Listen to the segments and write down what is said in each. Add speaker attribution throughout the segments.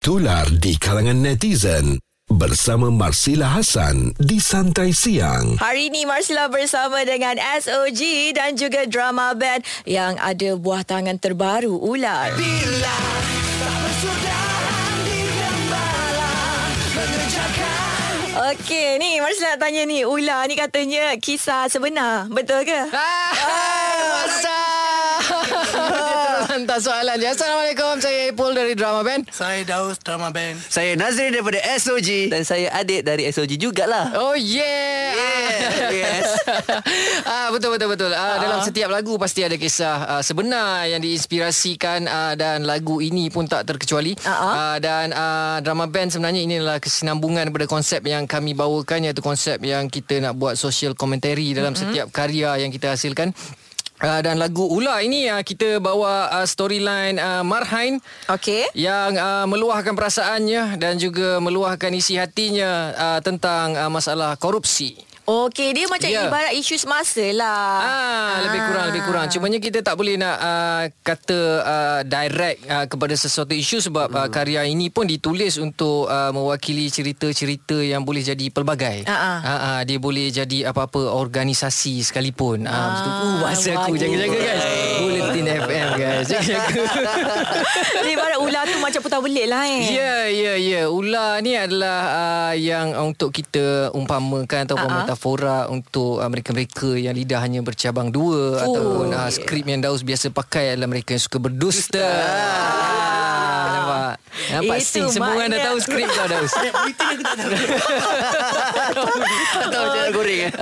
Speaker 1: Tular di kalangan netizen bersama Marsila Hasan di Santai Siang.
Speaker 2: Hari ini Marsila bersama dengan SOG dan juga drama band yang ada buah tangan terbaru Ular. Bila Okey, ni Marsila nak tanya ni. Ular ni katanya kisah sebenar. Betul ke?
Speaker 3: Ah, masa. Hantar soalan je. Assalamualaikum. Saya Ipul dari Drama Band.
Speaker 4: Saya Daus Drama Band.
Speaker 5: Saya Nazrin daripada SOG
Speaker 6: Dan saya Adik dari SOG jugalah
Speaker 3: Oh yeah.
Speaker 5: Yeah, yes.
Speaker 3: ah betul betul betul. Ah dalam setiap lagu pasti ada kisah ah, sebenar yang diinspirasikan ah, dan lagu ini pun tak terkecuali.
Speaker 2: Ah,
Speaker 3: Ah, dan ah, drama band sebenarnya ini adalah kesinambungan daripada konsep yang kami bawakan iaitu konsep yang kita nak buat social commentary dalam mm-hmm. setiap karya yang kita hasilkan. Uh, dan lagu Ular ini uh, kita bawa uh, storyline uh, Marhain
Speaker 2: Okey.
Speaker 3: yang uh, meluahkan perasaannya dan juga meluahkan isi hatinya uh, tentang uh, masalah korupsi.
Speaker 2: Okey, dia macam
Speaker 3: Ya.
Speaker 2: ibarat isu semasa lah.
Speaker 3: Ah, lebih kurang lebih kurang. Cumanya kita tak boleh nak uh, kata uh, direct uh, kepada sesuatu isu sebab uh, karya ini pun ditulis untuk uh, mewakili cerita-cerita yang boleh jadi pelbagai.
Speaker 2: Ah, ah.
Speaker 3: Ah, ah, dia boleh jadi apa-apa organisasi sekalipun. Ah, macam tu. Uh, bahasa aku jaga-jaga guys. Bulletin FM guys. Jaga-jaga.
Speaker 2: Dia ibarat ular tu macam putar belit lah eh.
Speaker 3: Ya, ya, ya. Ular ni adalah uh, yang untuk kita umpamakan ataupun
Speaker 2: ah.
Speaker 3: metafora untuk uh, mereka-mereka yang lidah hanya bercabang dua
Speaker 2: Oh.
Speaker 3: ataupun uh, skrip yang Daus biasa pakai adalah mereka yang suka berdusta. Ah, nampak?
Speaker 2: Itu
Speaker 3: sing semua orang dah tahu skrip kau Daus.
Speaker 5: Tak tahu cara goreng eh.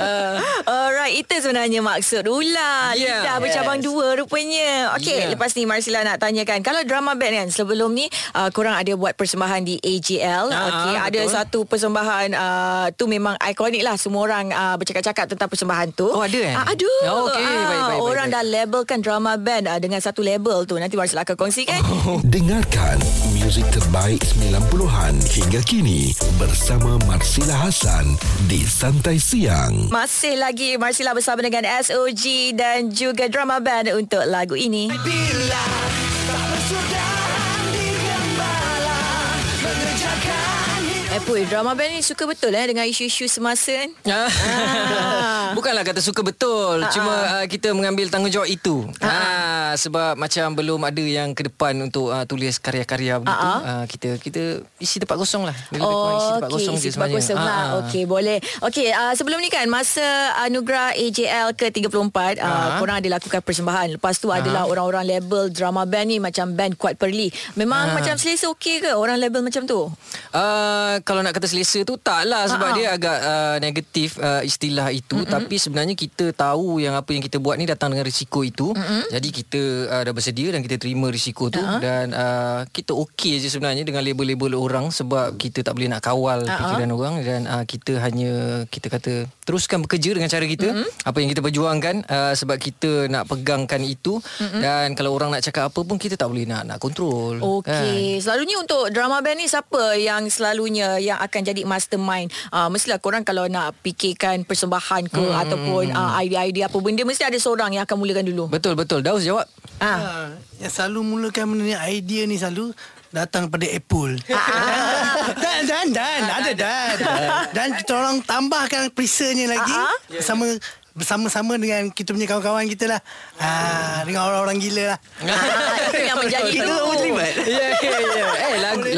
Speaker 2: Alright, itu sebenarnya maksud ular.
Speaker 3: Yeah.
Speaker 2: Lidah bercabang
Speaker 5: Yes.
Speaker 2: dua rupanya. Okey,
Speaker 3: Yeah.
Speaker 2: lepas ni Marsila nak tanyakan. Kalau drama band kan, sebelum ni uh, korang ada buat persembahan di AJL.
Speaker 3: Ah,
Speaker 2: Okey, ada
Speaker 3: betul.
Speaker 2: satu persembahan uh, tu memang ikonik lah. Semua orang uh, bercakap-cakap tentang persembahan tu.
Speaker 3: Oh, ada, eh?
Speaker 2: Ah, ada.
Speaker 3: Oh, okey.
Speaker 2: Ah,
Speaker 3: Baik, baik, baik,
Speaker 2: Orang
Speaker 3: baik.
Speaker 2: dah labelkan drama band uh, dengan satu label tu. Nanti Marsila akan kongsikan.
Speaker 3: Oh.
Speaker 1: Dengarkan muzik terbaik 90-an hingga kini bersama Marsila Hasan di Santai Siang.
Speaker 2: Masih lagi Marsila bersama dengan SOG dan juga drama band untuk lagu ini. Eh Puy, drama band ni suka betul eh dengan isu-isu semasa kan?
Speaker 3: Ah. Bukanlah kata suka betul
Speaker 2: Ah,
Speaker 3: Cuma uh, kita mengambil tanggungjawab itu ah. Sebab macam belum ada yang ke depan Untuk uh, tulis karya-karya begitu uh, Kita kita isi tempat kosong lah lebih kurang isi tempat kosong
Speaker 2: isi tempat
Speaker 3: sebenarnya
Speaker 2: kosong lah.
Speaker 3: Ah, ah.
Speaker 2: Okey, boleh. Okey, uh, sebelum ni kan masa anugerah AJL ke-34, uh, korang ada lakukan persembahan. Lepas tu adalah orang-orang label drama band ni macam band Kuat Perli. Memang
Speaker 3: Ah.
Speaker 2: macam selesa okey ke orang label macam tu?
Speaker 3: Uh, kalau nak kata selesa tu taklah sebab
Speaker 2: Ah, ah.
Speaker 3: dia agak uh, negatif uh, istilah itu mm-hmm. Tapi sebenarnya kita tahu yang apa yang kita buat ni datang dengan risiko itu mm-hmm. jadi kita uh, dah bersedia dan kita terima risiko tu
Speaker 2: ah.
Speaker 3: dan uh, kita okey je sebenarnya dengan label-label orang sebab kita tak boleh nak kawal
Speaker 2: ah.
Speaker 3: fikiran orang dan uh, kita hanya kita kata teruskan bekerja dengan cara kita mm-hmm. apa yang kita perjuangkan uh, sebab kita nak pegangkan itu mm-hmm. dan kalau orang nak cakap apa pun kita tak boleh nak nak kontrol
Speaker 2: Okey, selalunya untuk drama band ni siapa yang selalunya yang akan jadi mastermind? Uh, mestilah korang kalau nak fikirkan persembahan ke
Speaker 3: Hmm,
Speaker 2: ataupun uh, idea-idea apa benda mesti ada seorang yang akan mulakan dulu.
Speaker 3: Betul betul Daus jawab
Speaker 2: Ah.
Speaker 4: Ah, yang selalu mulakan benda ni idea ni selalu datang pada Apple. dan dan dan ada dan. Dan kita orang tambahkan perisanya lagi
Speaker 2: Ah, ah.
Speaker 4: bersama bersama-sama dengan kita punya kawan-kawan kita lah. Ah, dengan orang-orang gila lah.
Speaker 2: Ah, itu yang menjadi
Speaker 5: Kita
Speaker 2: tu.
Speaker 5: terlibat.
Speaker 3: Ya, ya,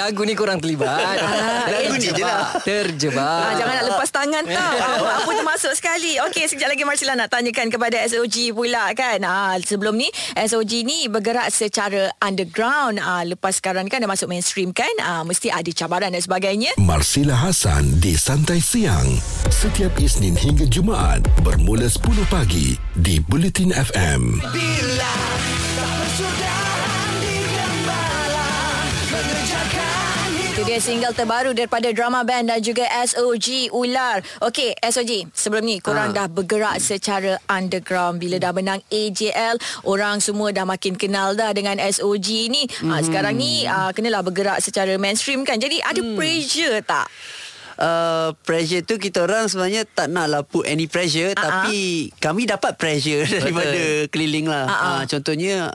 Speaker 3: lagu, ni korang terlibat.
Speaker 5: Lagu ni je lah.
Speaker 3: Terjebak.
Speaker 2: Ah, jangan nak lepas tangan tau. apa, apa termasuk sekali. Okey, sekejap lagi Marsila nak tanyakan kepada SOG pula kan. Ah, sebelum ni SOG ni bergerak secara underground. Ah, lepas sekarang kan dah masuk mainstream kan. Ah, mesti ada cabaran dan sebagainya.
Speaker 1: Marsila Hasan di Santai Siang. Setiap Isnin hingga Jumaat bermula 10 pagi di Bulletin FM.
Speaker 2: Itu dia single terbaru daripada drama band dan juga SOG Ular. Okey, SOG, sebelum ni korang dah bergerak secara underground bila dah menang AJL, orang semua dah makin kenal dah dengan SOG ni. Ah, sekarang ni ah, kenalah bergerak secara mainstream kan. Jadi ada pressure tak?
Speaker 5: Uh, pressure tu kita orang sebenarnya tak nak lah put any pressure uh-huh. tapi kami dapat pressure daripada keliling lah.
Speaker 2: Ah, ah.
Speaker 5: Uh, contohnya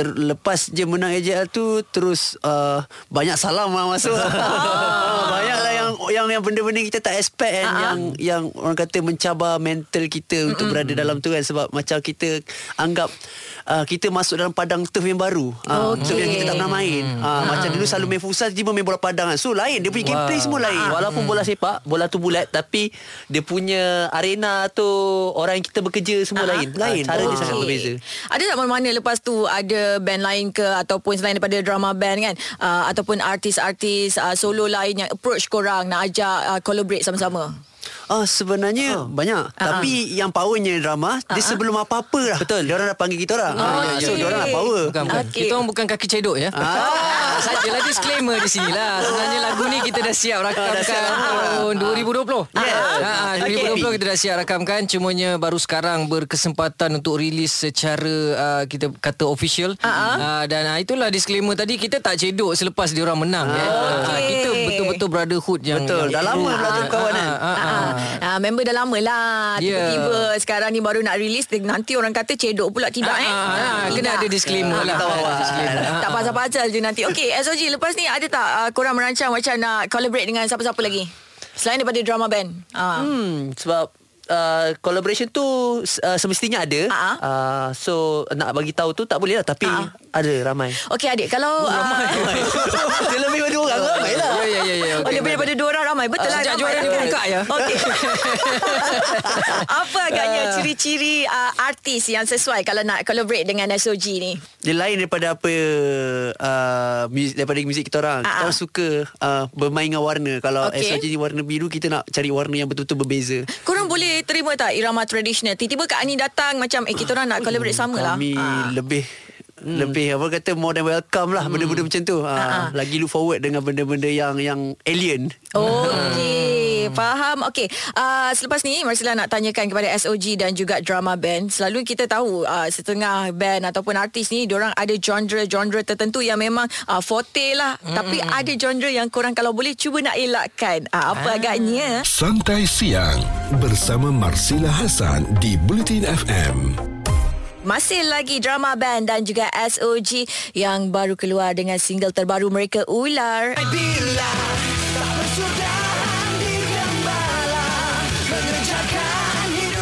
Speaker 5: terlepas je menang AJL tu terus uh, banyak salam lah masuk. banyak lah yang yang yang benda-benda kita tak expect kan. Yang yang orang kata mencabar mental kita untuk berada dalam tu kan. Sebab macam kita anggap uh, kita masuk dalam padang turf yang baru. Uh,
Speaker 2: Okey.
Speaker 5: turf yang kita tak pernah main. Uh, macam dulu selalu main futsal tiba main bola padang kan. So lain dia punya gameplay semua lain.
Speaker 6: Walaupun bola sepak Bola tu bulat Tapi Dia punya arena tu Orang yang kita bekerja Semua lain
Speaker 5: Lain.
Speaker 6: Ah, Cara dia
Speaker 5: Okey.
Speaker 6: sangat berbeza
Speaker 2: Ada tak mana-mana lepas tu ada band lain ke ataupun selain daripada drama band kan uh, ataupun artis-artis uh, solo lain yang approach korang nak ajak uh, collaborate sama-sama?
Speaker 5: Ah sebenarnya banyak
Speaker 2: Ah,
Speaker 5: tapi yang powernya drama dia sebelum apa-apa dah.
Speaker 6: Betul.
Speaker 5: Dia orang dah panggil kita orang. Ah,
Speaker 2: Okey.
Speaker 5: So dia orang dah power.
Speaker 3: Bukan, bukan.
Speaker 2: Okey.
Speaker 3: Kita orang bukan kaki cedok ya. Ah. Sajalah disclaimer di sini lah. Sebenarnya lagu ni kita dah siap rakamkan tahun 2020.
Speaker 5: Yes.
Speaker 3: Ah, 2020 kita dah siap rakamkan. Cumanya baru sekarang berkesempatan untuk rilis secara uh, kita kata official. Uh, dan uh, itulah disclaimer tadi kita tak cedok selepas dia orang menang. ya. Ah,
Speaker 2: Okey.
Speaker 3: kita betul-betul brotherhood yang
Speaker 5: Betul.
Speaker 3: yang
Speaker 5: Dah lama belajar kawan kan.
Speaker 3: Ah, ah, ah.
Speaker 2: Ah, member dah lama lah
Speaker 3: Ya.
Speaker 2: Tiba-tiba Sekarang ni baru nak release Nanti orang kata cedok pula Tidak
Speaker 3: Ah,
Speaker 2: eh
Speaker 3: ah, ah, kena
Speaker 2: Tidak.
Speaker 3: ada disclaimer lah.
Speaker 5: Kita awal.
Speaker 3: Disclaimer. Ah,
Speaker 2: Tak
Speaker 3: ah.
Speaker 2: pasal-pasal je nanti Okey SOG Lepas ni ada tak uh, Korang merancang Macam nak collaborate Dengan siapa-siapa lagi Selain daripada drama band ah.
Speaker 6: Hmm, sebab uh, collaboration tu uh, semestinya ada.
Speaker 2: Ah, ah.
Speaker 6: Uh, so nak bagi tahu tu tak boleh lah tapi
Speaker 2: Ah, ah.
Speaker 6: ada ramai.
Speaker 2: Okey adik Kalau uh,
Speaker 5: Dia lebih daripada orang ramai lah.
Speaker 3: Ya, ya, ya, ya.
Speaker 2: Oh,
Speaker 3: Okey,
Speaker 2: lebih daripada dua orang ramai Betul
Speaker 3: Ah,
Speaker 2: lah
Speaker 3: sejak
Speaker 2: ramai
Speaker 3: juara ni
Speaker 2: kan?
Speaker 3: buka ya?
Speaker 2: Okey Apa agaknya ciri-ciri uh, artis yang sesuai Kalau nak collaborate dengan SOG ni
Speaker 5: Dia lain daripada apa uh, muzik, daripada muzik kita orang. Kita
Speaker 2: Ah, ah.
Speaker 5: orang suka uh, bermain dengan warna. Kalau
Speaker 2: Okey.
Speaker 5: SOG ni warna biru kita nak cari warna yang betul-betul berbeza.
Speaker 2: Korang boleh terima tak irama tradisional Tiba-tiba Kak Ani datang Macam eh kita orang nak collaborate sama lah
Speaker 5: Kami
Speaker 2: Ah.
Speaker 5: lebih Hmm. Lebih apa kata more than welcome lah benda-benda macam tu. Ha,
Speaker 2: Ah, ah.
Speaker 5: lagi look forward dengan benda-benda yang yang alien.
Speaker 2: Okey, faham. Okey, uh, selepas ni Marsila nak tanyakan kepada SOG dan juga drama band. Selalu kita tahu uh, setengah band ataupun artis ni orang ada genre-genre tertentu yang memang uh, forte lah. Tapi ada genre yang korang kalau boleh cuba nak elakkan. Uh, apa agaknya?
Speaker 1: Santai Siang bersama Marsila Hasan di Bulletin FM.
Speaker 2: Masih lagi drama band dan juga SOG yang baru keluar dengan single terbaru mereka Ular.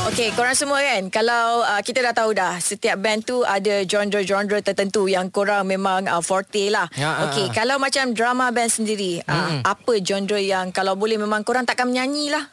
Speaker 2: Okey, korang semua kan? Kalau uh, kita dah tahu dah Setiap band tu ada genre-genre tertentu Yang korang memang uh, forte lah.
Speaker 3: Ya,
Speaker 2: Okey,
Speaker 3: ah.
Speaker 2: kalau macam drama band sendiri uh, Apa genre yang Kalau boleh memang korang takkan menyanyi lah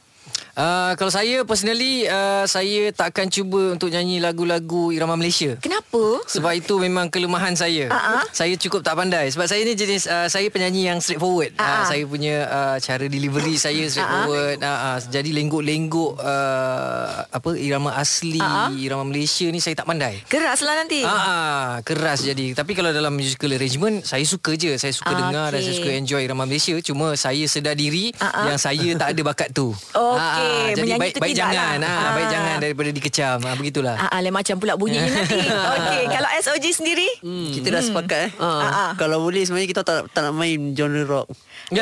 Speaker 3: Uh, kalau saya personally uh, saya tak akan cuba untuk nyanyi lagu-lagu irama Malaysia.
Speaker 2: Kenapa?
Speaker 3: Sebab itu memang kelemahan saya.
Speaker 2: Ah.
Speaker 3: Saya cukup tak pandai. Sebab saya ni jenis uh, saya penyanyi yang straightforward.
Speaker 2: Ah.
Speaker 3: Uh, saya punya uh, cara delivery saya straightforward. Uh, uh, jadi lenggok-lenggok uh, apa irama asli,
Speaker 2: ah.
Speaker 3: irama Malaysia ni saya tak pandai.
Speaker 2: Keras lah nanti
Speaker 3: Ah, ah, keras jadi. Tapi kalau dalam musical arrangement saya suka je. Saya suka
Speaker 2: Ah,
Speaker 3: dengar dan
Speaker 2: okey.
Speaker 3: saya suka enjoy irama Malaysia. Cuma saya sedar diri
Speaker 2: ah.
Speaker 3: yang saya tak ada bakat tu.
Speaker 2: Okey,
Speaker 3: Ah, jadi
Speaker 2: menyanyi
Speaker 3: baik
Speaker 2: tu
Speaker 3: baik
Speaker 2: tidak
Speaker 3: jangan.
Speaker 2: lah.
Speaker 3: Ah, baik
Speaker 2: Ah.
Speaker 3: jangan daripada dikecam. Ah, begitulah.
Speaker 2: Ah, ah, lain macam pula bunyinya nanti. Okey, kalau SOG sendiri?
Speaker 5: Hmm. Kita dah sepakat eh. Ha,
Speaker 2: Ah, ah.
Speaker 5: Kalau boleh sebenarnya kita tak tak nak main genre rock.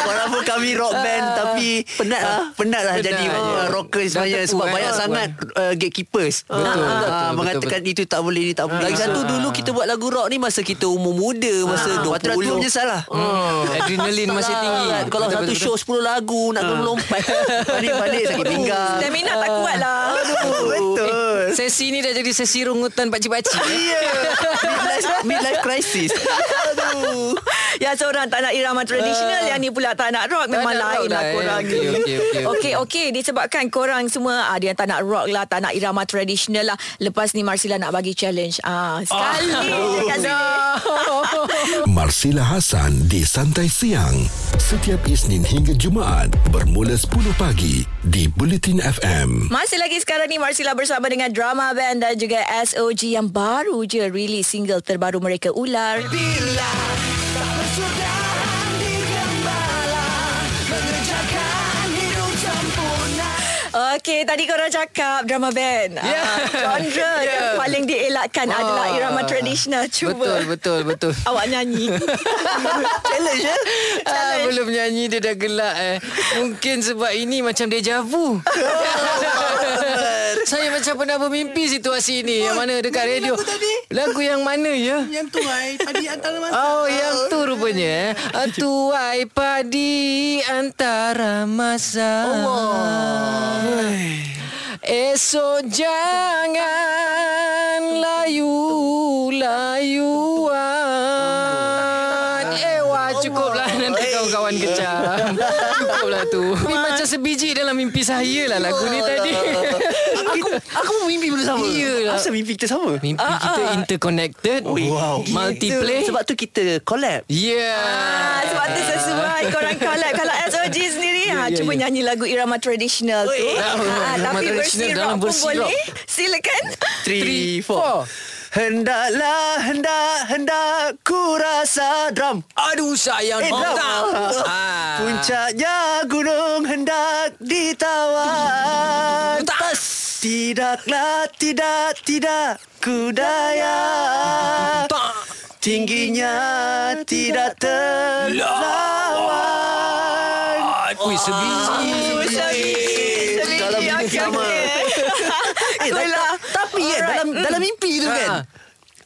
Speaker 5: Walaupun kami rock band tapi penat lah, penat lah jadi uh, rocker sebenarnya sebab
Speaker 3: kan,
Speaker 5: banyak sangat uh, gatekeepers.
Speaker 3: Betul,
Speaker 5: Ah,
Speaker 3: betul, betul,
Speaker 5: mengatakan itu tak boleh ini tak boleh.
Speaker 6: Lagi satu dulu kita buat lagu rock ni masa kita umur muda, masa
Speaker 5: Ah,
Speaker 6: 20.
Speaker 5: waktu dah tua menyesal lah.
Speaker 3: Hmm, adrenalin masih tinggi.
Speaker 6: Kalau
Speaker 3: Betul,
Speaker 6: satu
Speaker 3: betul,
Speaker 6: show 10 lagu nak kena melompat.
Speaker 5: Balik-balik sakit pinggang.
Speaker 2: Stamina tak kuat lah.
Speaker 5: Betul.
Speaker 3: Sesi ni dah jadi sesi rungutan pakcik-pakcik.
Speaker 5: Ya. Midlife, midlife crisis. Aduh.
Speaker 2: Yang seorang tak nak irama tradisional Yang ni pula tak nak rock Memang
Speaker 3: nak
Speaker 2: lain
Speaker 3: rock
Speaker 2: lah
Speaker 3: dah, eh.
Speaker 2: korang
Speaker 3: Okey,
Speaker 2: ni
Speaker 3: okey, okey, okey.
Speaker 2: Okey okey Disebabkan korang semua Ada yang tak nak rock lah Tak nak irama tradisional lah Lepas ni Marsila nak bagi challenge ah, Sekali je kat sini
Speaker 1: Marsila Hasan di Santai Siang setiap Isnin hingga Jumaat bermula 10 pagi di Bulletin FM.
Speaker 2: Masih lagi sekarang ni Marsila bersama dengan drama band dan juga SOG yang baru je release single terbaru mereka Ular. Okey, tadi korang cakap drama band. Ah, genre
Speaker 3: Ya.
Speaker 2: yang paling dielakkan adalah
Speaker 3: Ah.
Speaker 2: irama tradisional.
Speaker 3: Betul,
Speaker 2: Cuba
Speaker 3: betul, betul.
Speaker 2: awak nyanyi.
Speaker 5: Challenge ya.
Speaker 3: Ah, belum nyanyi dia dah gelak eh. Mungkin sebab ini macam deja vu. Saya macam pernah bermimpi situasi ini. Yang mana dekat radio.
Speaker 4: lagu tadi.
Speaker 3: Lagu yang mana ya?
Speaker 4: Yang tu ai padi antara masa.
Speaker 3: Oh yang tu rupanya eh. Ah, Tuai padi antara masa. Allah. Esok jangan layu-layuan. Eh wah cukuplah nanti kawan-kawan kecam Cukuplah tu. Tapi macam sebiji dalam mimpi saya lah lagu ni tadi
Speaker 5: Aku aku pun mimpi benda sama.
Speaker 3: Iyalah.
Speaker 5: Asal mimpi kita sama?
Speaker 3: Mimpi kita interconnected
Speaker 5: Wow.
Speaker 3: Multiplay
Speaker 6: Sebab tu kita collab.
Speaker 3: Yeah
Speaker 2: Ah, sebab tu sesuai korang collab Kalau SOG sendiri ha,
Speaker 3: ya,
Speaker 2: Cuba
Speaker 3: ya.
Speaker 2: nyanyi lagu irama tradisional tu
Speaker 3: Ah,
Speaker 2: ha, Tapi versi rock
Speaker 3: dalam
Speaker 2: pun
Speaker 3: versi
Speaker 2: boleh
Speaker 3: rock.
Speaker 2: Silakan
Speaker 5: Three, four. Hendaklah, hendak, hendak ku rasa drum.
Speaker 3: Aduh sayang
Speaker 5: Eh, drum. Ah. Puncaknya gunung hendak ditawan.
Speaker 3: Tas
Speaker 5: Tidaklah, tidak, tidak ku daya. Tingginya tidak terlawan.
Speaker 3: Ui sebiji
Speaker 5: Dalam mimpi sama. Eh, tapi kan
Speaker 2: Alright.
Speaker 5: dalam dalam mimpi tu kan.
Speaker 3: Ah.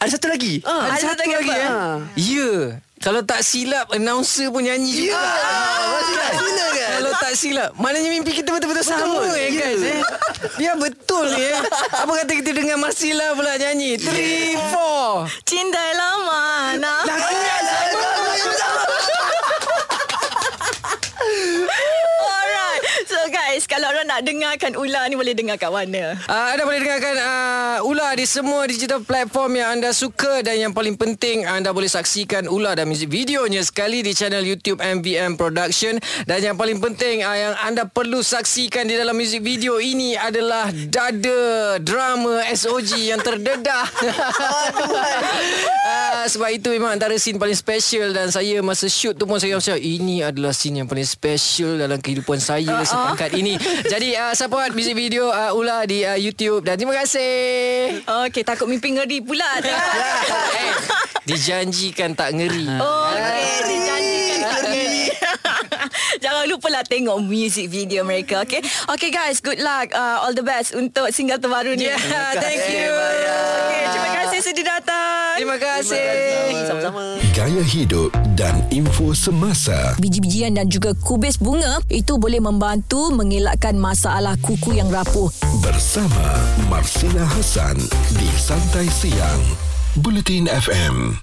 Speaker 5: Ada satu lagi.
Speaker 3: Ada
Speaker 2: Ada
Speaker 3: satu
Speaker 2: lagi
Speaker 3: lagi
Speaker 2: apa?
Speaker 3: eh Ya Kalau tak silap Announcer pun nyanyi juga.
Speaker 5: Gila kan?
Speaker 3: Kalau tak silap Maknanya mimpi kita betul-betul sama eh guys eh. Biar betul ni eh Apa kata kita dengar Marsila pula nyanyi? 3, 4
Speaker 2: Cinta lama nak Alright So guys Kalau orang nak dengarkan Ula ni Boleh dengar kat mana
Speaker 3: Uh, anda boleh dengarkan uh, Ula di semua digital platform yang anda suka dan yang paling penting anda boleh saksikan Ula dan muzik videonya sekali di channel YouTube MVM Production dan yang paling penting uh, yang anda perlu saksikan di dalam muzik video ini adalah dada drama SOG yang terdedah. uh, sebab itu memang antara scene paling special dan saya masa shoot tu pun saya macam ini adalah scene yang paling special dalam kehidupan saya uh-huh. sepangkat ini. Jadi uh, support muzik video uh, Ula di uh, YouTube dan terima kasih.
Speaker 2: Okay takut mimpi ngeri pula
Speaker 3: eh, dijanjikan tak ngeri.
Speaker 2: Oh, okay. Dijanjikan tak ngeri. Jangan lupa lah tengok music video mereka, okay? Okay guys, good luck. Uh, all the best untuk single terbaru ni.
Speaker 3: Yeah, thank you.
Speaker 2: Okay, terima kasih sudah datang.
Speaker 3: Terima kasih.
Speaker 6: Sama-sama.
Speaker 1: Gaya hidup dan info semasa.
Speaker 2: Biji-bijian dan juga kubis bunga itu boleh membantu mengelakkan masalah kuku yang rapuh.
Speaker 1: Bersama Marsila Hassan di Santai Siang. Bulletin FM.